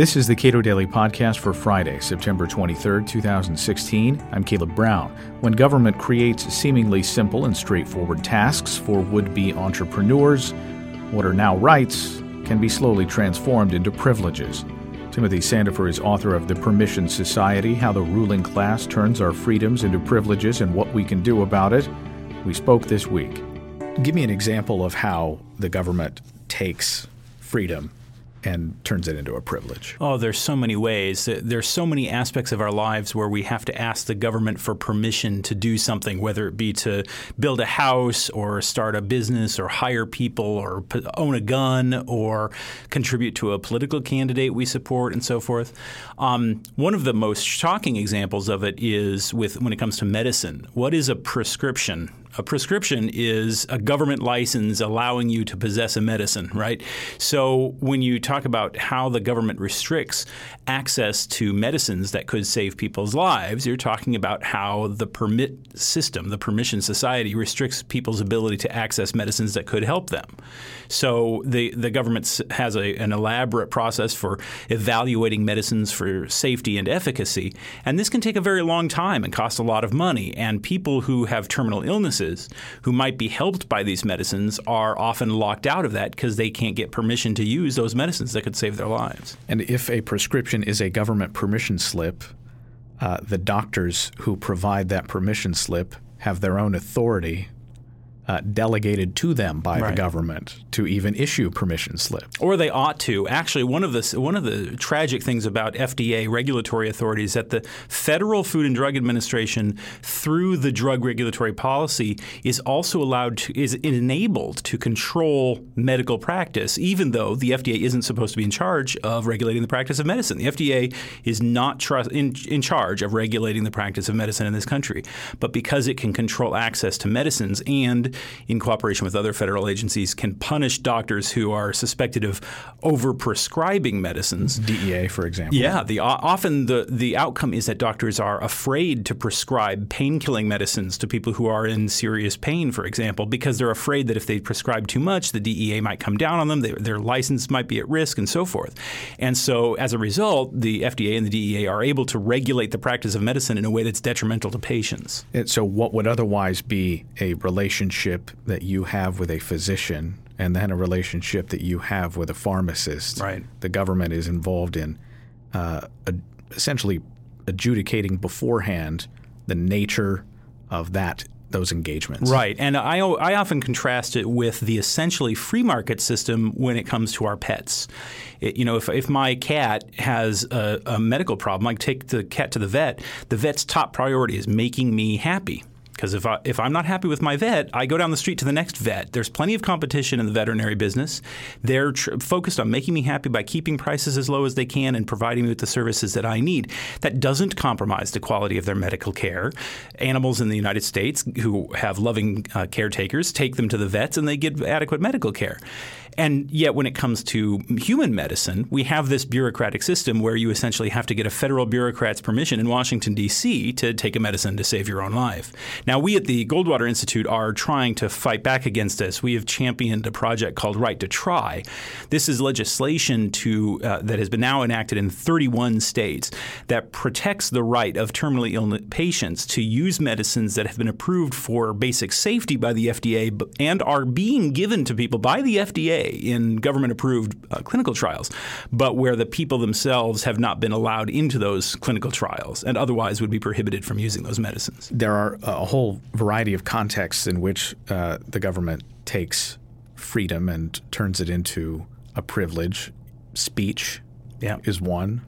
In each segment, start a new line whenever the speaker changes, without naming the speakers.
This is the Cato Daily Podcast for Friday, September 23rd, 2016. I'm Caleb Brown. When government creates seemingly simple and straightforward tasks for would be entrepreneurs, what are now rights can be slowly transformed into privileges. Timothy Sandefur is author of The Permission Society How the Ruling Class Turns Our Freedoms into Privileges and What We Can Do About It. We spoke this week. Give me an example of how the government takes freedom and turns it into a privilege?
Oh, there's so many ways. There's so many aspects of our lives where we have to ask the government for permission to do something, whether it be to build a house or start a business or hire people or own a gun or contribute to a political candidate we support and so forth. Um, one of the most shocking examples of it is with when it comes to medicine. What is a prescription? A prescription is a government license allowing you to possess a medicine, right? So when you talk about how the government restricts access to medicines that could save people's lives, you're talking about how the permit system, the permission society, restricts people's ability to access medicines that could help them. So the the government has a, an elaborate process for evaluating medicines for safety and efficacy, and this can take a very long time and cost a lot of money. And people who have terminal illnesses who might be helped by these medicines are often locked out of that because they can't get permission to use those medicines that could save their lives.
And if a prescription is a government permission slip, uh, the doctors who provide that permission slip have their own authority uh, delegated to them by right. the government to even issue permission slips.
Or they ought to. Actually, one of the one of the tragic things about FDA regulatory authorities that the Federal Food and Drug Administration, through the drug regulatory policy, is also allowed to is enabled to control medical practice, even though the FDA isn't supposed to be in charge of regulating the practice of medicine. The FDA is not trust, in, in charge of regulating the practice of medicine in this country, but because it can control access to medicines and in cooperation with other federal agencies, can punish doctors who are suspected of overprescribing medicines.
DEA, for example.
Yeah, the, often the, the outcome is that doctors are afraid to prescribe pain-killing medicines to people who are in serious pain, for example, because they're afraid that if they prescribe too much, the DEA might come down on them, they, their license might be at risk, and so forth. And so, as a result, the FDA and the DEA are able to regulate the practice of medicine in a way that's detrimental to patients.
And so, what would otherwise be a relationship relationship that you have with a physician and then a relationship that you have with a pharmacist.
Right.
The government is involved in uh, essentially adjudicating beforehand the nature of that those engagements.
Right. And I, I often contrast it with the essentially free market system when it comes to our pets. It, you know, if, if my cat has a, a medical problem, I take the cat to the vet, the vet's top priority is making me happy. Because if, I, if I'm not happy with my vet, I go down the street to the next vet. There's plenty of competition in the veterinary business. They're tr- focused on making me happy by keeping prices as low as they can and providing me with the services that I need. That doesn't compromise the quality of their medical care. Animals in the United States who have loving uh, caretakers take them to the vets and they get adequate medical care. And yet, when it comes to human medicine, we have this bureaucratic system where you essentially have to get a federal bureaucrat's permission in Washington, D.C. to take a medicine to save your own life. Now, we at the Goldwater Institute are trying to fight back against this. We have championed a project called Right to Try. This is legislation to uh, that has been now enacted in 31 states that protects the right of terminally ill patients to use medicines that have been approved for basic safety by the FDA and are being given to people by the FDA in government approved uh, clinical trials, but where the people themselves have not been allowed into those clinical trials and otherwise would be prohibited from using those medicines.
There are a whole variety of contexts in which uh, the government takes freedom and turns it into a privilege. Speech
yeah.
is one.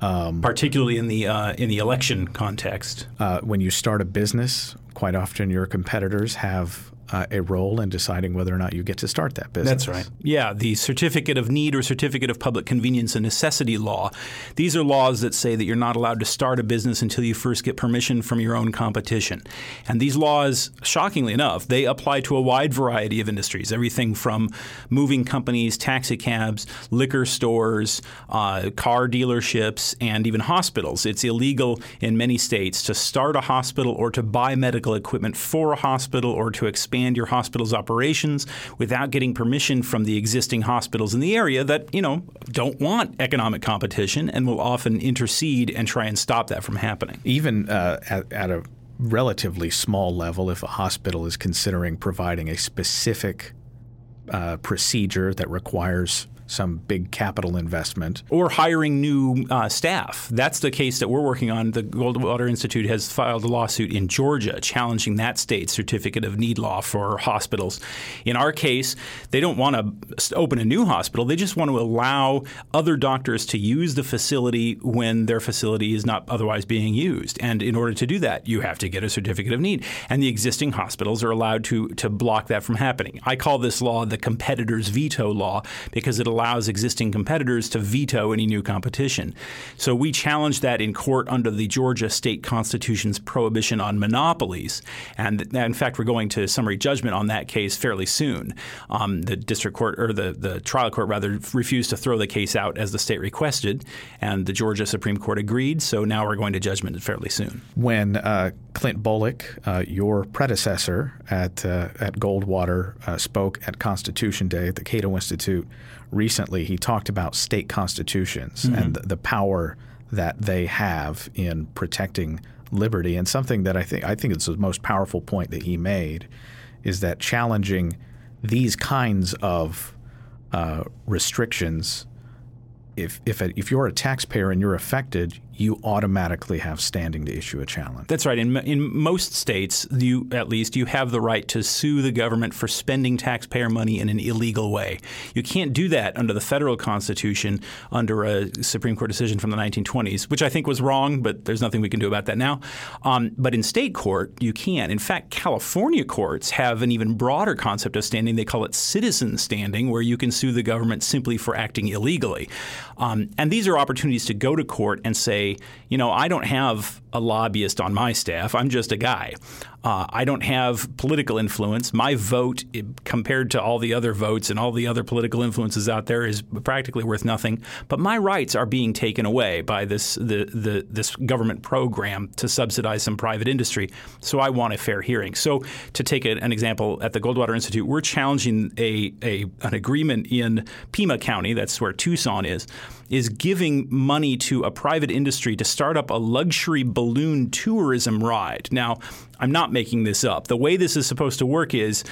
Um, Particularly in the uh, in the election context.
Uh, when you start a business, quite often your competitors have uh, a role in deciding whether or not you get to start that business.
That's right. Yeah, the certificate of need or certificate of public convenience and necessity law. These are laws that say that you're not allowed to start a business until you first get permission from your own competition. And these laws, shockingly enough, they apply to a wide variety of industries, everything from moving companies, taxi cabs, liquor stores, uh, car dealerships, and even hospitals. It's illegal in many states to start a hospital or to buy medical equipment for a hospital or to expand expand your hospital's operations without getting permission from the existing hospitals in the area that, you know, don't want economic competition and will often intercede and try and stop that from happening.
Even uh, at, at a relatively small level, if a hospital is considering providing a specific uh, procedure that requires some big capital investment.
Or hiring new uh, staff. That's the case that we're working on. The Goldwater Institute has filed a lawsuit in Georgia challenging that state's certificate of need law for hospitals. In our case, they don't want to open a new hospital. They just want to allow other doctors to use the facility when their facility is not otherwise being used. And in order to do that, you have to get a certificate of need. And the existing hospitals are allowed to, to block that from happening. I call this law the competitor's veto law because it allows existing competitors to veto any new competition. So we challenged that in court under the Georgia state constitution's prohibition on monopolies. And in fact, we're going to summary judgment on that case fairly soon. Um, the district court, or the, the trial court rather, refused to throw the case out as the state requested, and the Georgia Supreme Court agreed. So now we're going to judgment fairly soon.
When uh, Clint Bolick, uh, your predecessor at, uh, at Goldwater, uh, spoke at Constitution Day at the Cato Institute, recently, he talked about state constitutions mm-hmm. and the, the power that they have in protecting liberty. And something that I think I think it's the most powerful point that he made is that challenging these kinds of uh, restrictions, if if if you're a taxpayer and you're affected, you automatically have standing to issue a challenge.
That's right. In, in most states, you at least you have the right to sue the government for spending taxpayer money in an illegal way. You can't do that under the federal constitution under a Supreme Court decision from the 1920s, which I think was wrong, but there's nothing we can do about that now. Um, but in state court, you can. In fact, California courts have an even broader concept of standing. They call it citizen standing, where you can sue the government simply for acting illegally. Um, and these are opportunities to go to court and say, you know, I don't have a lobbyist on my staff. I'm just a guy. Uh, I don't have political influence. My vote, compared to all the other votes and all the other political influences out there, is practically worth nothing. But my rights are being taken away by this the, the this government program to subsidize some private industry. So I want a fair hearing. So to take a, an example, at the Goldwater Institute, we're challenging a, a an agreement in Pima County. That's where Tucson is is giving money to a private industry to start up a luxury balloon tourism ride. Now, I'm not making this up. The way this is supposed to work is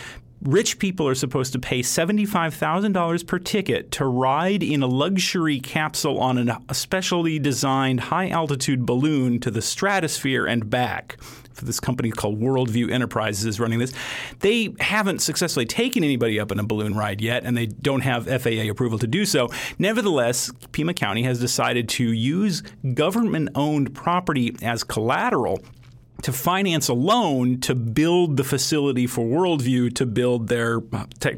rich people are supposed to pay $75,000 per ticket to ride in a luxury capsule on a specially designed high altitude balloon to the stratosphere and back this company called Worldview Enterprises is running this. They haven't successfully taken anybody up in a balloon ride yet, and they don't have FAA approval to do so. Nevertheless, Pima County has decided to use government owned property as collateral to finance a loan to build the facility for Worldview to build their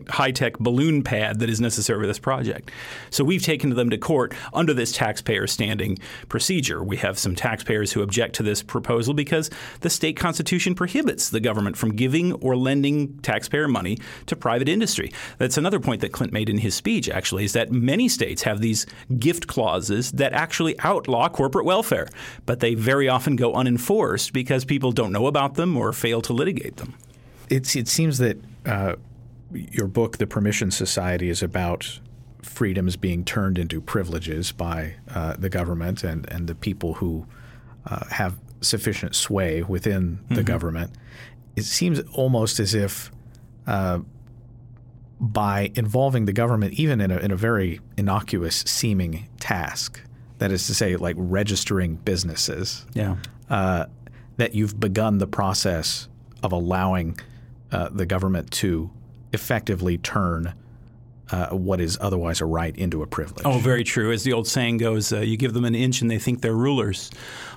high tech balloon pad that is necessary for this project. So we've taken them to court under this taxpayer standing procedure. We have some taxpayers who object to this proposal because the state constitution prohibits the government from giving or lending taxpayer money to private industry. That's another point that Clint made in his speech, actually, is that many states have these gift clauses that actually outlaw corporate welfare, but they very often go unenforced because people don't know about them or fail to litigate them.
It's, it seems that uh, your book, The Permission Society, is about freedoms being turned into privileges by uh, the government and, and the people who uh, have sufficient sway within the mm-hmm. government. It seems almost as if uh, by involving the government, even in a, in a very innocuous seeming task, that is to say, like registering businesses,
yeah.
Uh, that you've begun the process of allowing uh, the government to effectively turn uh, what is otherwise a right into a privilege.
Oh, very true. As the old saying goes, uh, you give them an inch and they think they're rulers.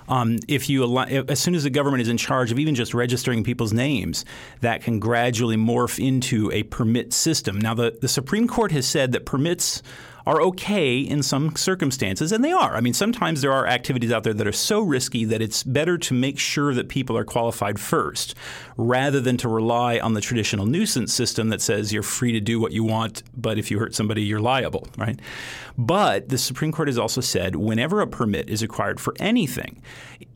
Um, if you allow, as soon as the government is in charge of even just registering people's names, that can gradually morph into a permit system. Now, the, the Supreme Court has said that permits are okay in some circumstances, and they are. I mean, sometimes there are activities out there that are so risky that it's better to make sure that people are qualified first rather than to rely on the traditional nuisance system that says you're free to do what you want, but if you hurt somebody, you're liable, right? But the Supreme Court has also said whenever a permit is required for anything,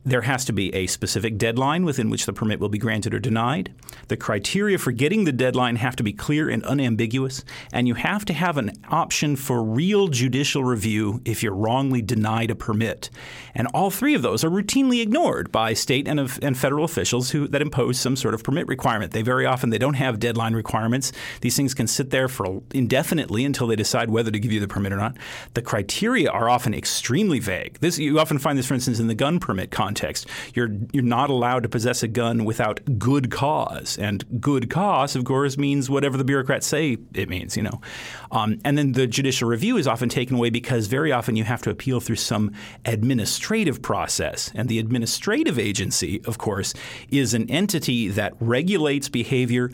There has to be a specific deadline within which the permit will be granted or denied. The criteria for getting the deadline have to be clear and unambiguous, and you have to have an option for real judicial review if you're wrongly denied a permit. And all three of those are routinely ignored by state and, and federal officials who that impose some sort of permit requirement. They very often they don't have deadline requirements. These things can sit there for indefinitely until they decide whether to give you the permit or not. The criteria are often extremely vague. This you often find this, for instance, in the gun permit context. You're you're not allowed to possess a gun without good cause, and good cause, of course, means whatever the bureaucrats say it means. You know, um, and then the judicial review is often taken away because very often you have to appeal through some administrative process, and the administrative agency, of course, is an entity that regulates behavior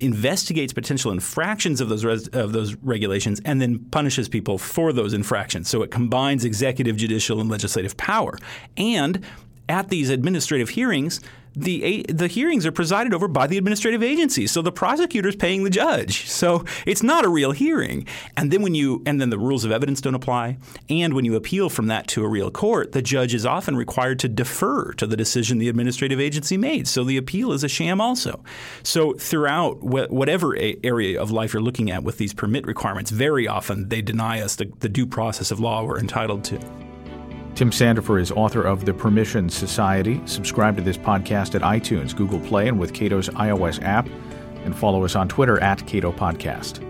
investigates potential infractions of those res- of those regulations and then punishes people for those infractions. So it combines executive, judicial, and legislative power. And at these administrative hearings, the the hearings are presided over by the administrative agency. So the prosecutor is paying the judge. So it's not a real hearing. And then when you and then the rules of evidence don't apply. And when you appeal from that to a real court, the judge is often required to defer to the decision the administrative agency made. So the appeal is a sham also. So throughout wh- whatever area of life you're looking at with these permit requirements, very often they deny us the, the due process of law we're entitled to.
Tim Sandefur is author of The Permission Society. Subscribe to this podcast at iTunes, Google Play, and with Cato's iOS app, and follow us on Twitter at Cato Podcast.